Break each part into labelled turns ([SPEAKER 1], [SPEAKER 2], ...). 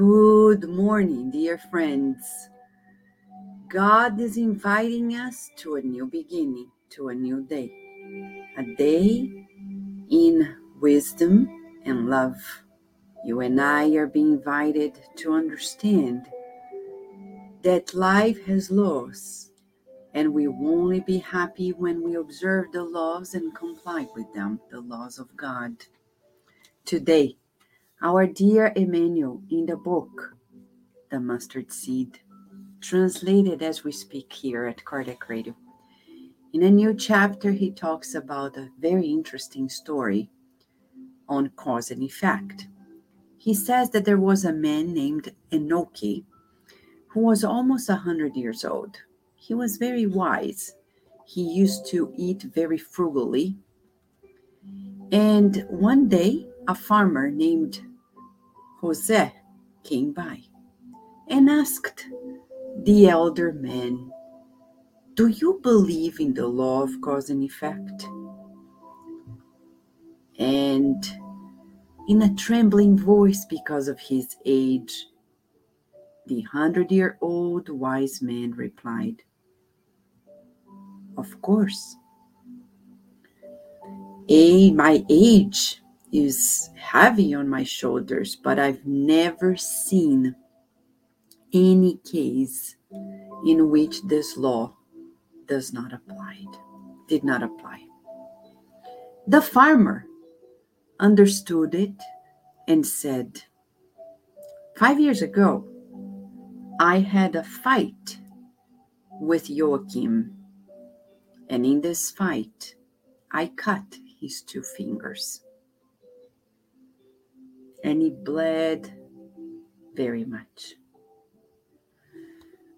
[SPEAKER 1] Good morning, dear friends. God is inviting us to a new beginning, to a new day, a day in wisdom and love. You and I are being invited to understand that life has laws, and we will only be happy when we observe the laws and comply with them, the laws of God. Today, our dear Emmanuel in the book, The Mustard Seed, translated as we speak here at Kardec Radio. In a new chapter, he talks about a very interesting story on cause and effect. He says that there was a man named Enoki who was almost a hundred years old. He was very wise. He used to eat very frugally. And one day, a farmer named Jose came by and asked the elder man, Do you believe in the law of cause and effect? And in a trembling voice because of his age, the hundred year old wise man replied, Of course. A, my age is heavy on my shoulders, but I've never seen any case in which this law does not apply did not apply. The farmer understood it and said 5 years ago i had a fight with joachim and in this fight i cut his two fingers and he bled very much.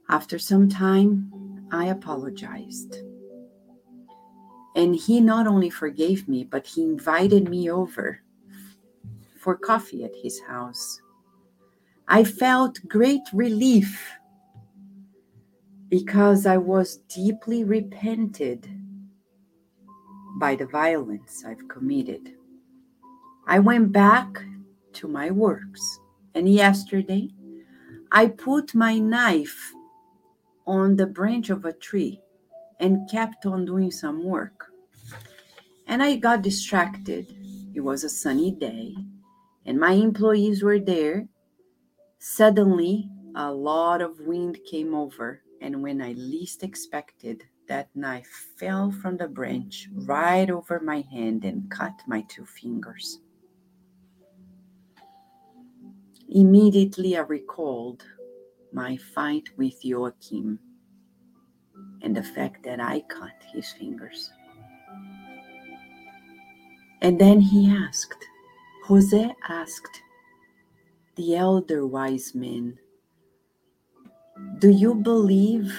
[SPEAKER 1] After some time, I apologized. And he not only forgave me, but he invited me over for coffee at his house. I felt great relief because I was deeply repented by the violence I've committed. I went back to my works. And yesterday, I put my knife on the branch of a tree and kept on doing some work. And I got distracted. It was a sunny day, and my employees were there. Suddenly, a lot of wind came over, and when I least expected, that knife fell from the branch right over my hand and cut my two fingers. Immediately, I recalled my fight with Joachim and the fact that I cut his fingers. And then he asked, Jose asked the elder wise man, Do you believe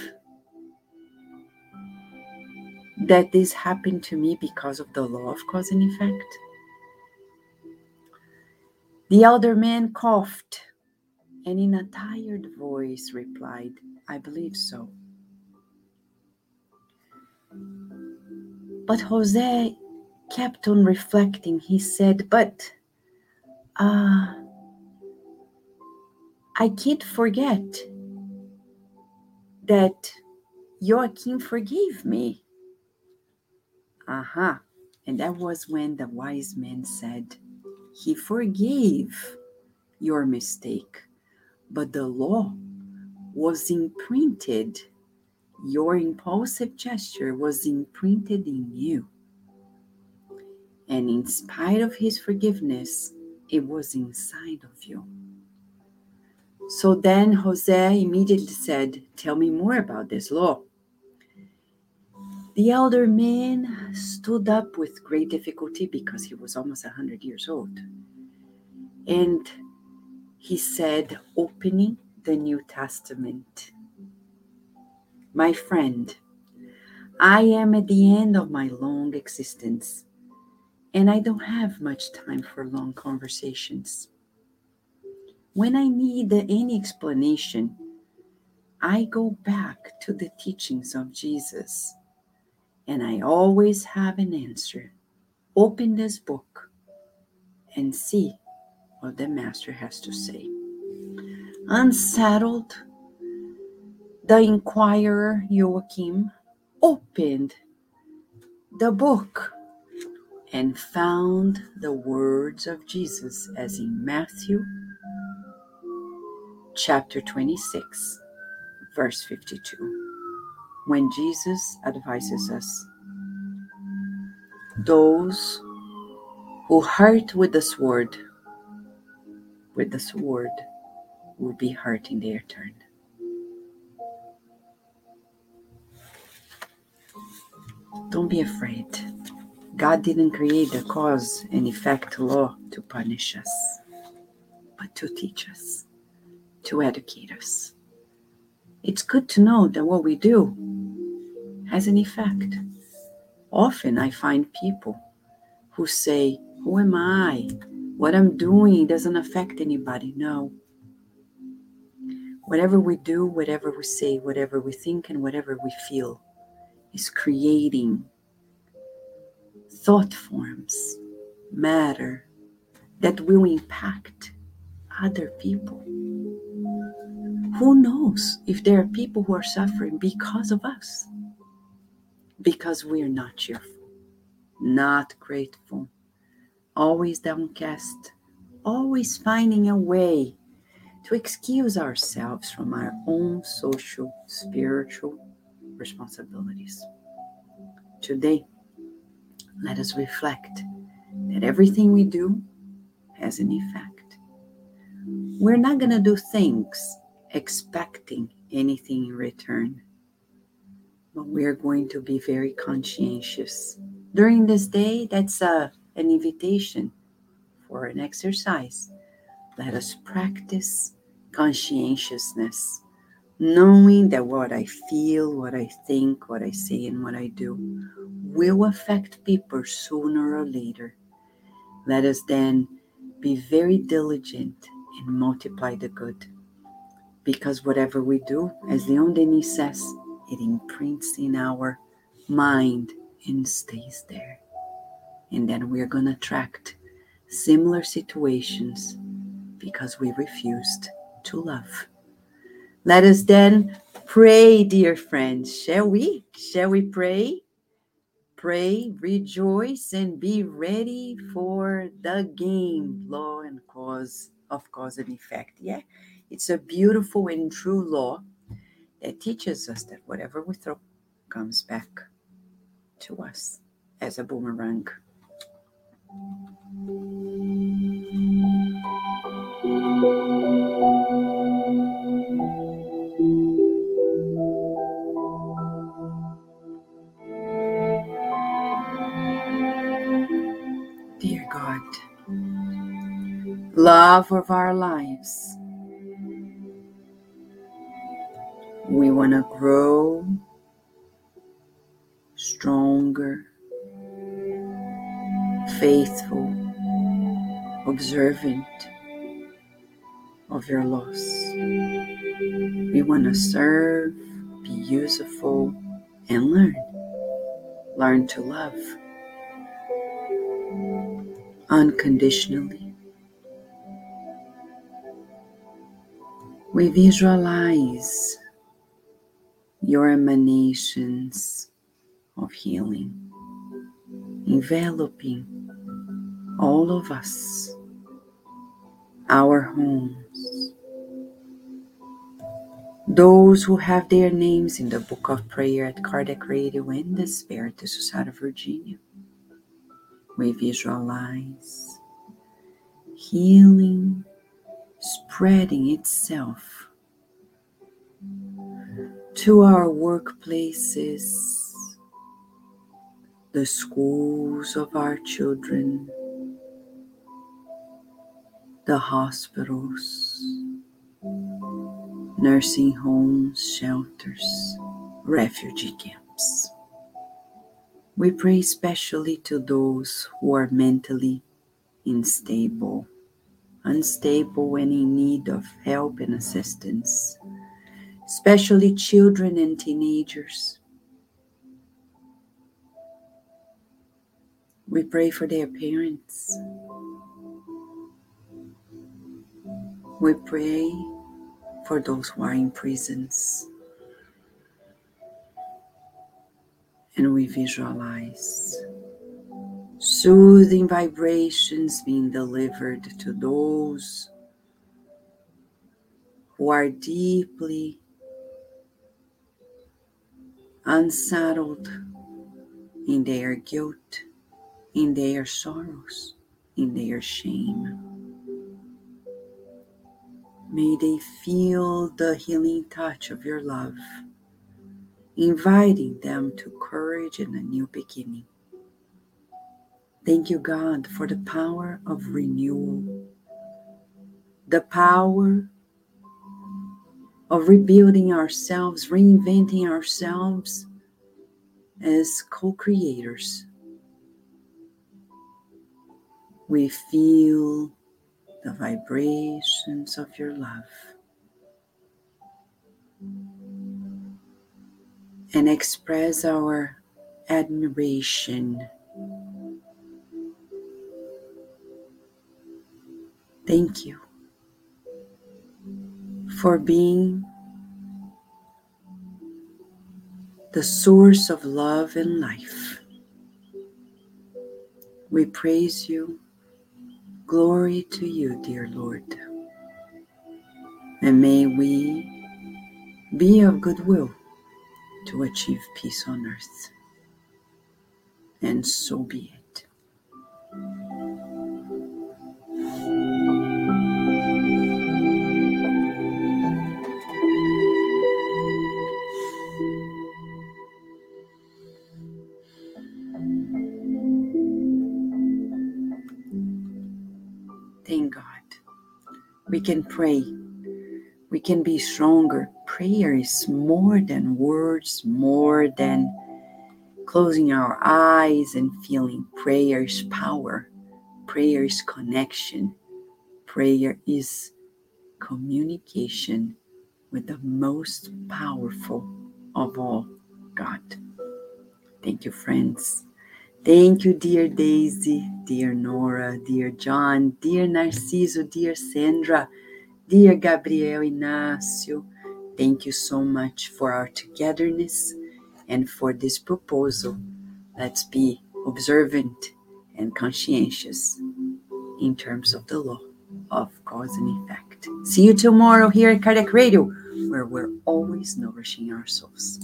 [SPEAKER 1] that this happened to me because of the law of cause and effect? The elder man coughed and in a tired voice replied, I believe so. But Jose kept on reflecting. He said, But uh, I can't forget that Joachim forgave me. Aha. Uh-huh. And that was when the wise man said, he forgave your mistake, but the law was imprinted. Your impulsive gesture was imprinted in you. And in spite of his forgiveness, it was inside of you. So then Jose immediately said, Tell me more about this law. The elder man stood up with great difficulty because he was almost a 100 years old. And he said, opening the New Testament, My friend, I am at the end of my long existence, and I don't have much time for long conversations. When I need any explanation, I go back to the teachings of Jesus and I always have an answer. Open this book and see what the Master has to say. Unsettled, the inquirer Joachim opened the book and found the words of Jesus as in Matthew chapter 26, verse 52, when Jesus advises us those who hurt with the sword, with the sword, will be hurt in their turn. Don't be afraid. God didn't create the cause and effect law to punish us, but to teach us, to educate us. It's good to know that what we do has an effect. Often I find people who say, Who am I? What I'm doing doesn't affect anybody. No. Whatever we do, whatever we say, whatever we think, and whatever we feel is creating thought forms, matter that will impact other people. Who knows if there are people who are suffering because of us? Because we are not cheerful, not grateful, always downcast, always finding a way to excuse ourselves from our own social, spiritual responsibilities. Today, let us reflect that everything we do has an effect. We're not going to do things expecting anything in return, but we're going to be very conscientious. During this day, that's a, uh, an invitation for an exercise. Let us practice conscientiousness, knowing that what I feel, what I think, what I say, and what I do will affect people sooner or later. Let us then be very diligent and multiply the good. Because whatever we do, as Leon Denis says, it imprints in our mind and stays there. And then we're going to attract similar situations because we refused to love. Let us then pray, dear friends. Shall we? Shall we pray? pray, rejoice, and be ready for the game, law and cause of cause and effect. Yeah, it's a beautiful and true law that teaches us that whatever we throw comes back to us as a boomerang. Dear God, love of our lives. We want to grow stronger, faithful, observant of your loss. We want to serve, be useful, and learn. Learn to love unconditionally We visualize your emanations of healing enveloping all of us, our homes, those who have their names in the book of prayer at Kardec Radio and the Spirit Society of Virginia. We visualize healing spreading itself to our workplaces, the schools of our children, the hospitals, nursing homes, shelters, refugee camps. We pray especially to those who are mentally unstable unstable and in need of help and assistance, especially children and teenagers. We pray for their parents. We pray for those who are in prisons. And we visualize soothing vibrations being delivered to those who are deeply unsettled in their guilt, in their sorrows, in their shame. May they feel the healing touch of your love, inviting them to courage and a new beginning. Thank you, God, for the power of renewal, the power of rebuilding ourselves, reinventing ourselves as co creators. We feel the vibrations of your love and express our admiration. Thank you for being the source of love and life. We praise you. Glory to you, dear Lord. And may we be of goodwill to achieve peace on earth. And so be it. Can pray. We can be stronger. Prayer is more than words, more than closing our eyes and feeling. Prayer is power. Prayer is connection. Prayer is communication with the most powerful of all, God. Thank you, friends. Thank you, dear Daisy, dear Nora, dear John, dear Narciso, dear Sandra, dear Gabriel Inácio. Thank you so much for our togetherness and for this proposal. Let's be observant and conscientious in terms of the law of cause and effect. See you tomorrow here at Kardec Radio, where we're always nourishing our souls.